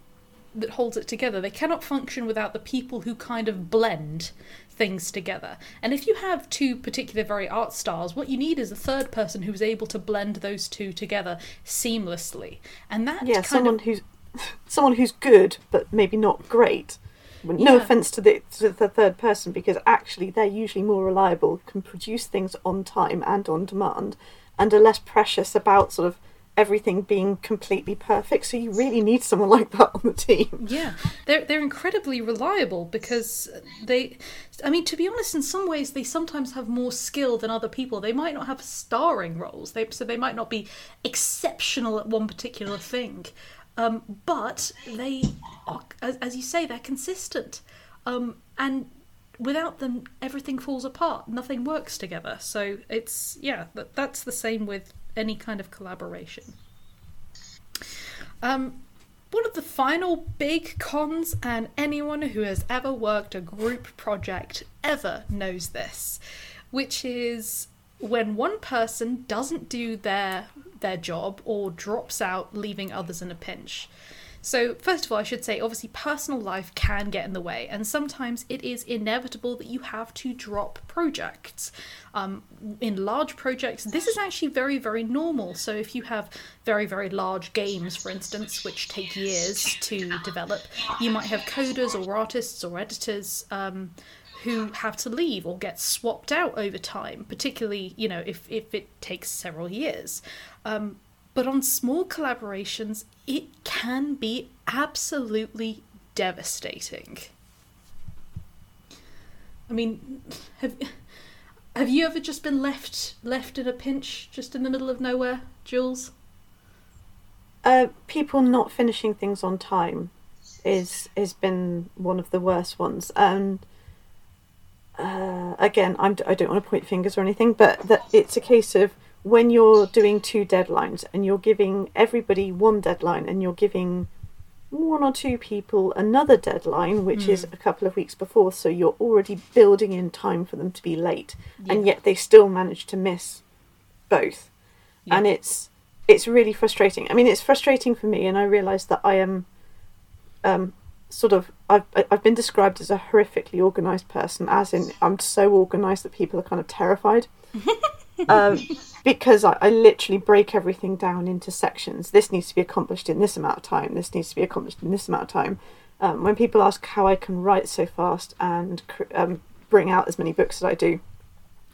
that holds it together. They cannot function without the people who kind of blend things together. And if you have two particular very art styles, what you need is a third person who is able to blend those two together seamlessly. And that yeah, someone of who's someone who's good but maybe not great. No Yeah. offense to the to the third person because actually they're usually more reliable, can produce things on time and on demand, and are less precious about sort of everything being completely perfect. So you really need someone like that on the team. Yeah, they're they're incredibly reliable because they, I mean, to be honest, in some ways they sometimes have more skill than other people. They might not have starring roles, they so they might not be exceptional at one particular thing, um, but they, are, as, as you say, they're consistent, um, and without them, everything falls apart. Nothing works together. So it's yeah, that, that's the same with any kind of collaboration. Um, one of the final big cons, and anyone who has ever worked a group project ever knows this, which is when one person doesn't do their their job or drops out, leaving others in a pinch. So, first of all, I should say obviously, personal life can get in the way, and sometimes it is inevitable that you have to drop projects. Um, in large projects, this is actually very, very normal. So, if you have very, very large games, for instance, which take years to develop, you might have coders or artists or editors. Um, who have to leave or get swapped out over time, particularly, you know, if, if it takes several years. Um, but on small collaborations, it can be absolutely devastating. I mean, have have you ever just been left left in a pinch, just in the middle of nowhere, Jules? Uh, people not finishing things on time is has been one of the worst ones. And uh, again, I'm, I don't want to point fingers or anything, but that it's a case of when you're doing two deadlines and you're giving everybody one deadline and you're giving one or two people another deadline, which mm. is a couple of weeks before, so you're already building in time for them to be late, yeah. and yet they still manage to miss both, yeah. and it's it's really frustrating. I mean, it's frustrating for me, and I realise that I am, um, sort of I've I've been described as a horrifically organised person, as in I'm so organised that people are kind of terrified. um, because I, I, literally break everything down into sections. This needs to be accomplished in this amount of time. This needs to be accomplished in this amount of time. Um, when people ask how I can write so fast and um, bring out as many books as I do,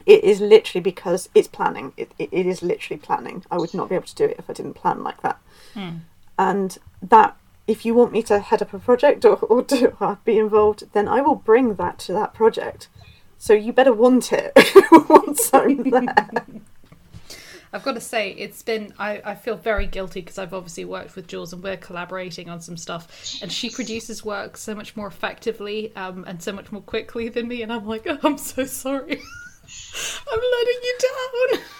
it is literally because it's planning. It, it, it is literally planning. I would not be able to do it if I didn't plan like that. Hmm. And that, if you want me to head up a project or, or do, uh, be involved, then I will bring that to that project. So you better want it once I'm there. I've got to say, it's been. I, I feel very guilty because I've obviously worked with Jules and we're collaborating on some stuff. And she produces work so much more effectively um, and so much more quickly than me. And I'm like, oh, I'm so sorry. I'm letting you down.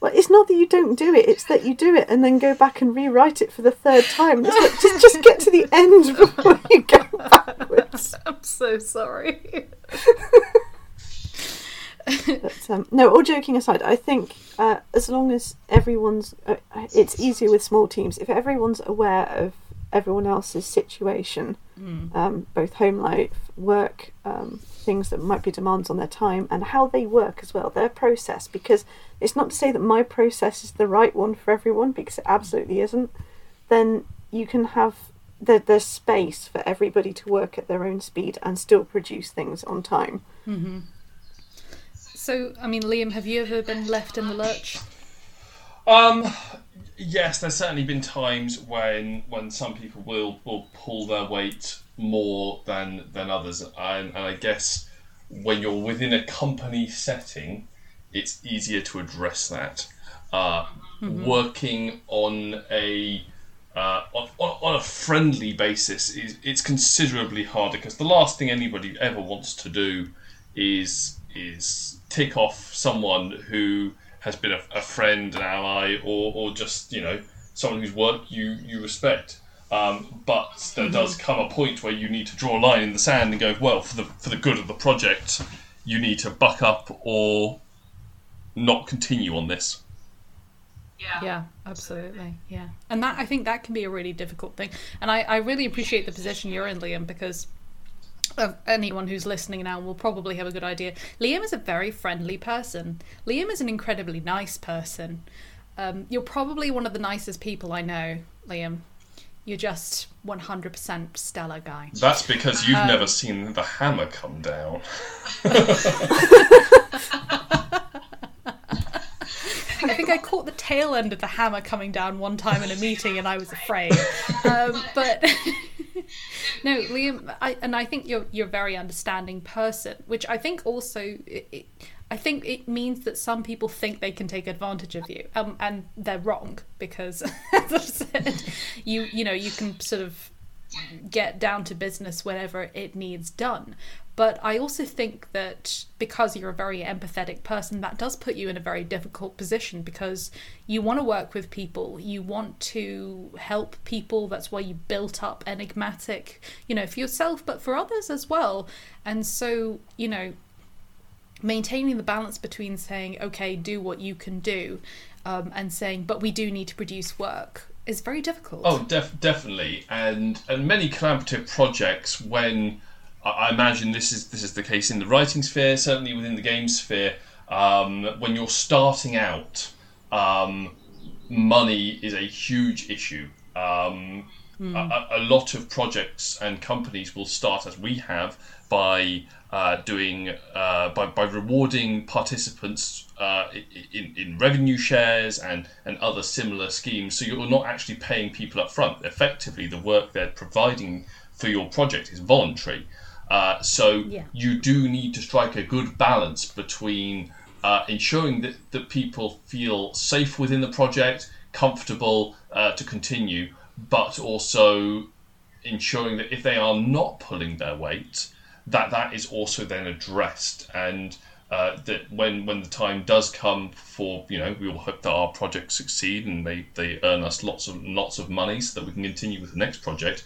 Well, it's not that you don't do it; it's that you do it and then go back and rewrite it for the third time. Like, just, just get to the end before you go backwards. I'm so sorry but um, no, all joking aside, I think uh, as long as everyone's, uh, it's easier with small teams if everyone's aware of everyone else's situation, mm. um, both home life, work, um, things that might be demands on their time, and how they work as well, their process. Because it's not to say that my process is the right one for everyone, because it absolutely isn't. Then you can have the, there's space for everybody to work at their own speed and still produce things on time. Mm-hmm. So, I mean, Liam, have you ever been left in the lurch? Um, yes, there's certainly been times when when some people will will pull their weight more than than others, and, and I guess when you're within a company setting, it's easier to address that. Uh, mm-hmm. Working on a uh, on, on, a friendly basis is it's considerably harder because the last thing anybody ever wants to do is is tick off someone who has been a, a friend, an ally, or, or just you know someone whose work you you respect. Um, but there mm-hmm. does come a point where you need to draw a line in the sand and go, well, for the for the good of the project, you need to buck up or not continue on this. Yeah. yeah, absolutely. Yeah. And that I think that can be a really difficult thing. And I, I really appreciate the position you're in, Liam, because of anyone who's listening now will probably have a good idea. Liam is a very friendly person. Liam is an incredibly nice person. Um, you're probably one of the nicest people I know, Liam. You're just 100% stellar guy. That's because you've um, never seen the hammer come down. I think I caught the tail end of the hammer coming down one time in a meeting, and I was afraid. Um, but no, Liam, I, and I think you're you're a very understanding person, which I think also. It, it, I think it means that some people think they can take advantage of you, um, and they're wrong because, as I said, you you know you can sort of get down to business whenever it needs done. But I also think that because you're a very empathetic person, that does put you in a very difficult position because you want to work with people, you want to help people. That's why you built up enigmatic, you know, for yourself, but for others as well. And so, you know, maintaining the balance between saying, okay, do what you can do, um, and saying, but we do need to produce work is very difficult. Oh, def- definitely, and and many collaborative projects. When I, I imagine this is this is the case in the writing sphere, certainly within the game sphere. Um, when you're starting out, um, money is a huge issue. Um, mm. a, a, lot of projects and companies will start as we have by uh, doing uh, by, by rewarding participants uh, in, in revenue shares and, and other similar schemes. So you're not actually paying people up front. Effectively, the work they're providing for your project is voluntary. Uh, so yeah. you do need to strike a good balance between uh, ensuring that, that people feel safe within the project, comfortable uh, to continue, but also ensuring that if they are not pulling their weight, that that is also then addressed and uh, that when when the time does come for you know we all hope that our projects succeed and they, they earn us lots of lots of money so that we can continue with the next project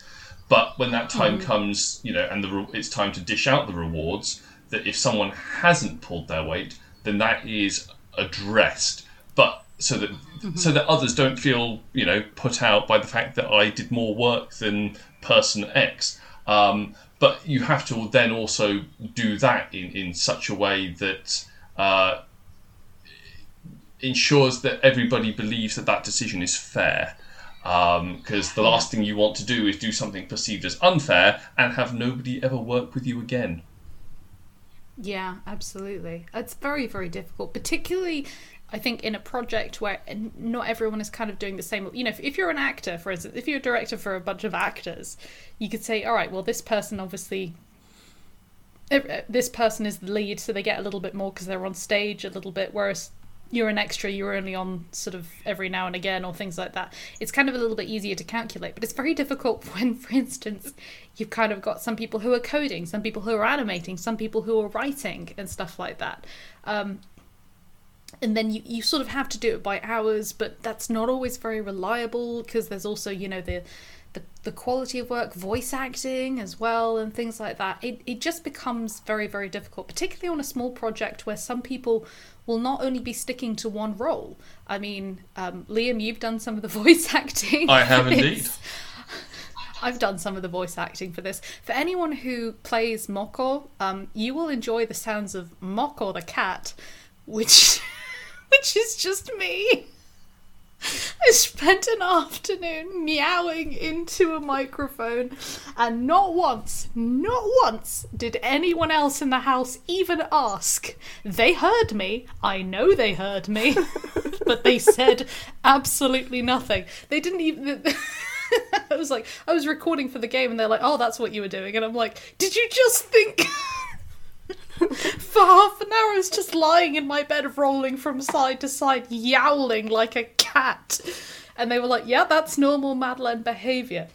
but when that time mm. comes you know and the it's time to dish out the rewards that if someone hasn't pulled their weight then that is addressed but so that mm-hmm. so that others don't feel you know put out by the fact that I did more work than person X um, but you have to then also do that in, in such a way that uh, ensures that everybody believes that that decision is fair. Because um, the last thing you want to do is do something perceived as unfair and have nobody ever work with you again. Yeah, absolutely. It's very, very difficult, particularly I think in a project where not everyone is kind of doing the same. You know, if, if, you're an actor, for instance, if you're a director for a bunch of actors, you could say, all right, well, this person obviously, this person is the lead, so they get a little bit more because they're on stage a little bit, whereas you're an extra, you're only on sort of every now and again or things like that. It's kind of a little bit easier to calculate, but it's very difficult when, for instance, you've kind of got some people who are coding, some people who are animating, some people who are writing and stuff like that. Um, and then you, you sort of have to do it by hours but that's not always very reliable because there's also you know the, the the quality of work voice acting as well and things like that it, it just becomes very very difficult particularly on a small project where some people will not only be sticking to one role i mean um, liam you've done some of the voice acting i have indeed I've done some of the voice acting for this. For anyone who plays Moko, um, you will enjoy the sounds of Moko the cat, which which is just me. I spent an afternoon meowing into a microphone, and not once, not once did anyone else in the house even ask. They heard me, I know they heard me, but they said absolutely nothing. They didn't even. I was like, I was recording for the game, and they're like, oh, that's what you were doing. And I'm like, did you just think. For half an hour, I was just lying in my bed, rolling from side to side, yowling like a cat. And they were like, "Yeah, that's normal Madeline behaviour."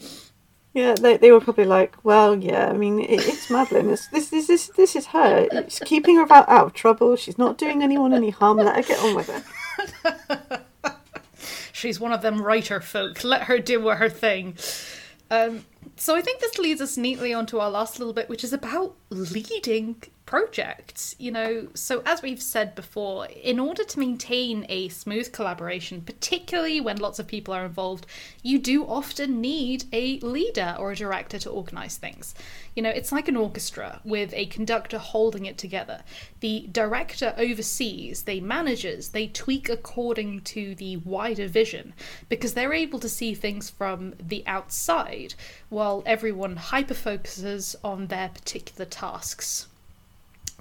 Yeah, they, they were probably like, "Well, yeah, I mean, it, it's Madeline. It's, this this this this is her. It's keeping her out, out of trouble. She's not doing anyone any harm. Let her get on with it." She's one of them writer folk. Let her do her thing. Um, so I think this leads us neatly onto our last little bit, which is about leading projects. You know, so as we've said before, in order to maintain a smooth collaboration, particularly when lots of people are involved, you do often need a leader or a director to organize things. You know, it's like an orchestra with a conductor holding it together. The director oversees, they manages, they tweak according to the wider vision because they're able to see things from the outside while everyone hyper focuses on their particular tasks.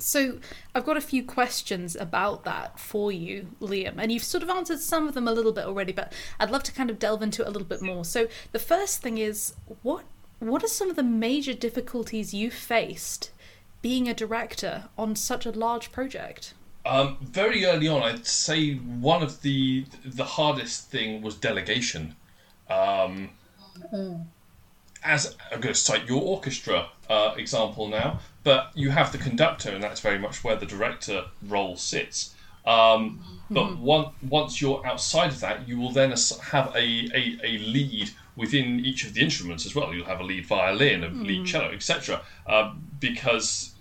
So I've got a few questions about that for you, Liam, and you've sort of answered some of them a little bit already, but I'd love to kind of delve into it a little bit more. So the first thing is what what are some of the major difficulties you faced being a director on such a large project? Um, very early on, I'd say one of the the hardest thing was delegation. Um, mm. As I'm going to cite your orchestra uh, example now, but you have the conductor, and that's very much where the director role sits. Um, but mm-hmm. one, once you're outside of that, you will then have a, a, a, lead within each of the instruments as well. You'll have a lead violin, a mm. lead cello, etc. Uh, because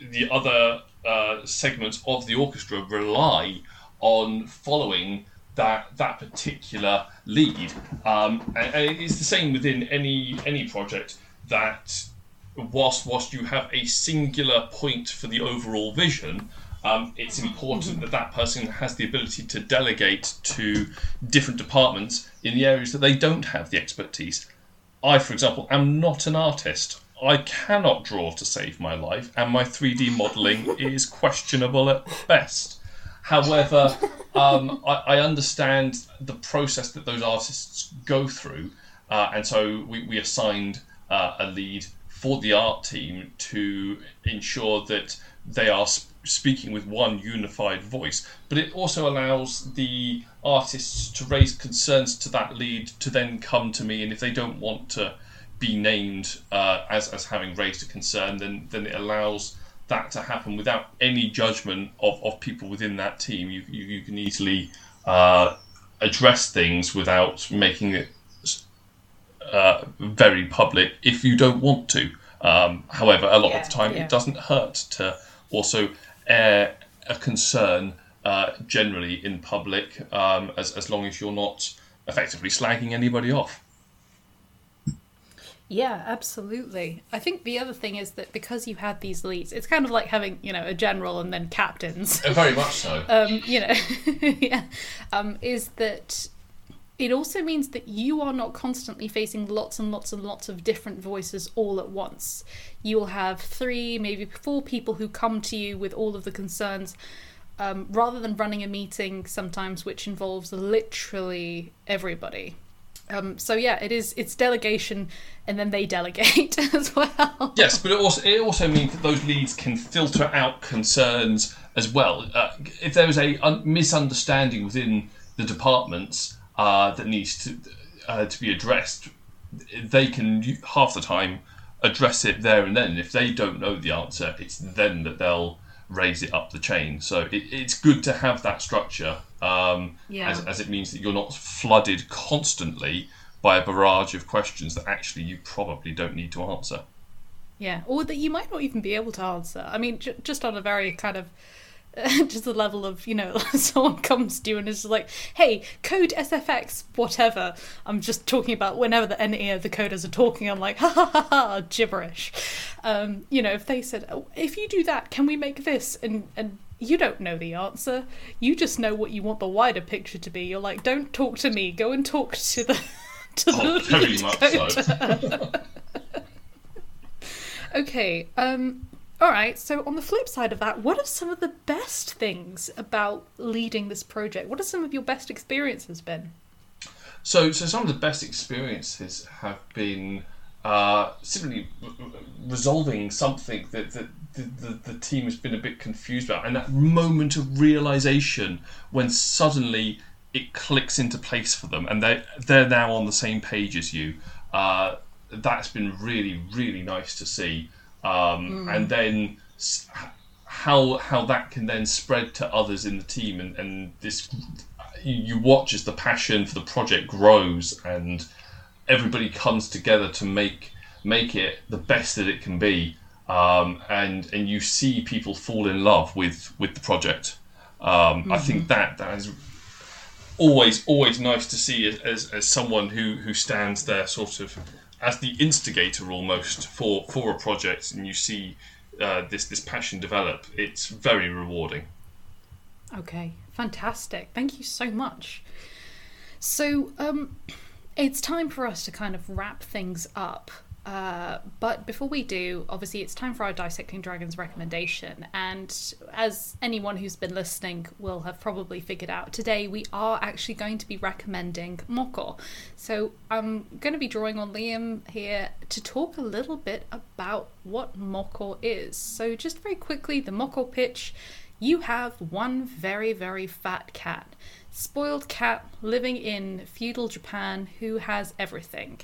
the other uh, segments of the orchestra rely on following that that particular lead. Um, and, and it's the same within any any project that whilst whilst you have a singular point for the overall vision, um, it's important that that person has the ability to delegate to different departments in the areas that they don't have the expertise. I, for example, am not an artist. I cannot draw to save my life, and my 3D modelling is questionable at best. However, um, I, I, understand the process that those artists go through, uh, and so we, we assigned uh, a lead for the art team to ensure that they are sp- speaking with one unified voice. But it also allows the artists to raise concerns to that lead to then come to me, and if they don't want to be named uh, as as having raised a concern, then then it allows that to happen without any judgment of, of people within that team. You you, you can easily uh, address things without making it uh, very public if you don't want to. Um, however, a lot yeah, of the time, yeah. it doesn't hurt to also air a concern uh, generally in public, um, as as long as you're not effectively slagging anybody off. Yeah, absolutely. I think the other thing is that because you had these leads, it's kind of like having, you know, a general and then captains. Uh, very much so. um, you know, yeah, um, is that it also means that you are not constantly facing lots and lots and lots of different voices all at once. You will have three, maybe four people who come to you with all of the concerns. Um, rather than running a meeting sometimes which involves literally everybody. Um, so yeah, it is. It's delegation, and then they delegate as well. Yes, but it also it also means that those leads can filter out concerns as well. Uh, if there is a un- misunderstanding within the departments, uh, that needs to uh, to be addressed, they can half the time address it there and then. If they don't know the answer, it's then that they'll raise it up the chain. So it, it's good to have that structure, um, yeah. as, as it means that you're not flooded constantly by a barrage of questions that actually you probably don't need to answer. Yeah, or that you might not even be able to answer. I mean, j- just on a very kind of just the level of you know someone comes to you and is like hey code sfx whatever. I'm just talking about whenever the any of the coders are talking i'm like ha ha ha ha gibberish. Um, you know if they said oh, if you do that can we make this? And and you don't know the answer. You just know what you want the wider picture to be. You're like don't talk to me. Go and talk to the to oh, the very much so. okay um all right, so on the flip side of that, what are some of the best things about leading this project? What are some of your best experiences been? So, so some of the best experiences have been uh, simply resolving something that, that the, the, the, team has been a bit confused about, and that moment of realization when suddenly it clicks into place for them, and they they're now on the same page as you. Uh, that's been really really nice to see um, mm. and then how how that can then spread to others in the team, and, and this you watch as the passion for the project grows, and everybody comes together to make make it the best that it can be, um, and and you see people fall in love with with the project. Um, mm-hmm. I think that that is always always nice to see as, as someone who who stands there sort of as the instigator almost for for a project, and you see uh, this this passion develop. It's very rewarding. Okay, fantastic. Thank you so much. So, um, it's time for us to kind of wrap things up. Uh, but before we do, obviously, it's time for our Dissecting Dragons recommendation. And as anyone who's been listening will have probably figured out, today we are actually going to be recommending Moko. So I'm going to be drawing on Liam here to talk a little bit about what Moko is. So, just very quickly, the Moko pitch you have one very, very fat cat. Spoiled cat living in feudal Japan who has everything.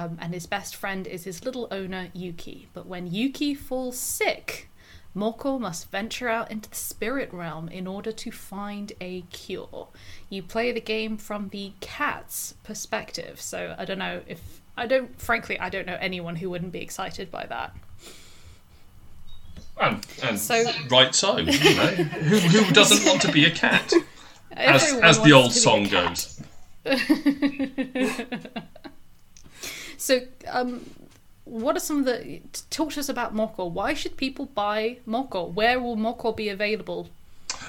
Um, and his best friend is his little owner, Yuki. But when Yuki falls sick, Moko must venture out into the spirit realm in order to find a cure. You play the game from the cat's perspective, so I don't know if. I don't, frankly, I don't know anyone who wouldn't be excited by that. And, and so, right so, you know, who, who doesn't want to be a cat? As, as the old song goes. So, um, what are some of the talk to us about Moko? Why should people buy Moko? Where will Moko be available?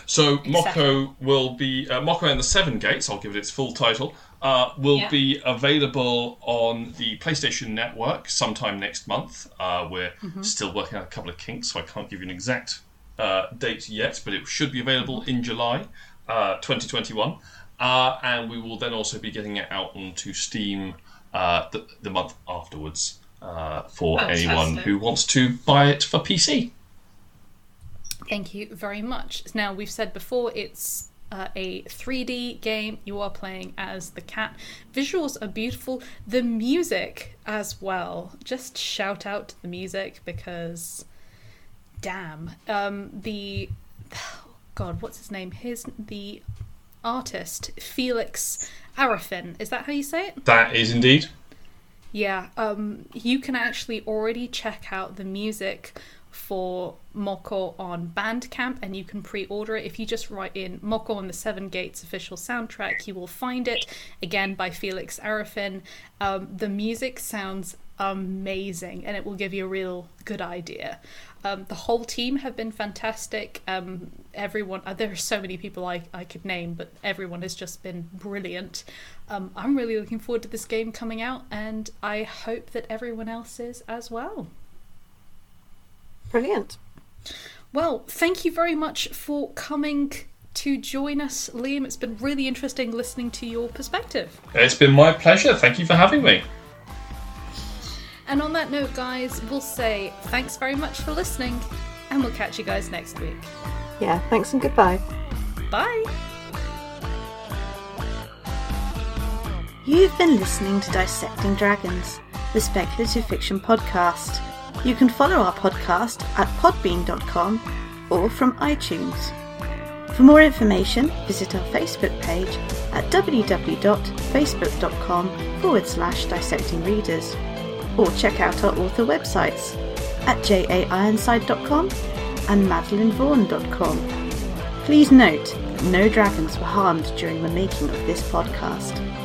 So Moko will be uh, Moko and the Seven Gates. I'll give it its full title. Uh, will yeah. be available on the PlayStation Network sometime next month. Uh, we're mm-hmm. still working out a couple of kinks, so I can't give you an exact uh, date yet, but it should be available mm-hmm. in July uh, 2021. Uh, and we will then also be getting it out onto Steam uh, the, the month afterwards uh, for Fantastic. anyone who wants to buy it for PC. Thank you very much. Now, we've said before it's uh, a 3D game. You are playing as the cat. Visuals are beautiful. The music as well. Just shout out to the music because, damn, um, the God, what's his name? His the artist Felix Arifin. Is that how you say it? That is indeed. Yeah, um, you can actually already check out the music for Moko on Bandcamp and you can pre order it. If you just write in Moko on the Seven Gates official soundtrack, you will find it again by Felix Arifin. Um, the music sounds amazing and it will give you a real good idea. Um, the whole team have been fantastic. Um, everyone, uh, there are so many people I, I could name, but everyone has just been brilliant. Um, I'm really looking forward to this game coming out, and I hope that everyone else is as well. Brilliant. Well, thank you very much for coming to join us, Liam. It's been really interesting listening to your perspective. It's been my pleasure. Thank you for having me. And on that note, guys, we'll say thanks very much for listening, and we'll catch you guys next week. Yeah, thanks and goodbye. Bye. You've been listening to Dissecting Dragons, the speculative fiction podcast. You can follow our podcast at podbean.com or from iTunes. For more information, visit our Facebook page at www.facebook.com forward slash dissecting readers or check out our author websites at jaironside.com and madelinevaughan.com. Please note that no dragons were harmed during the making of this podcast.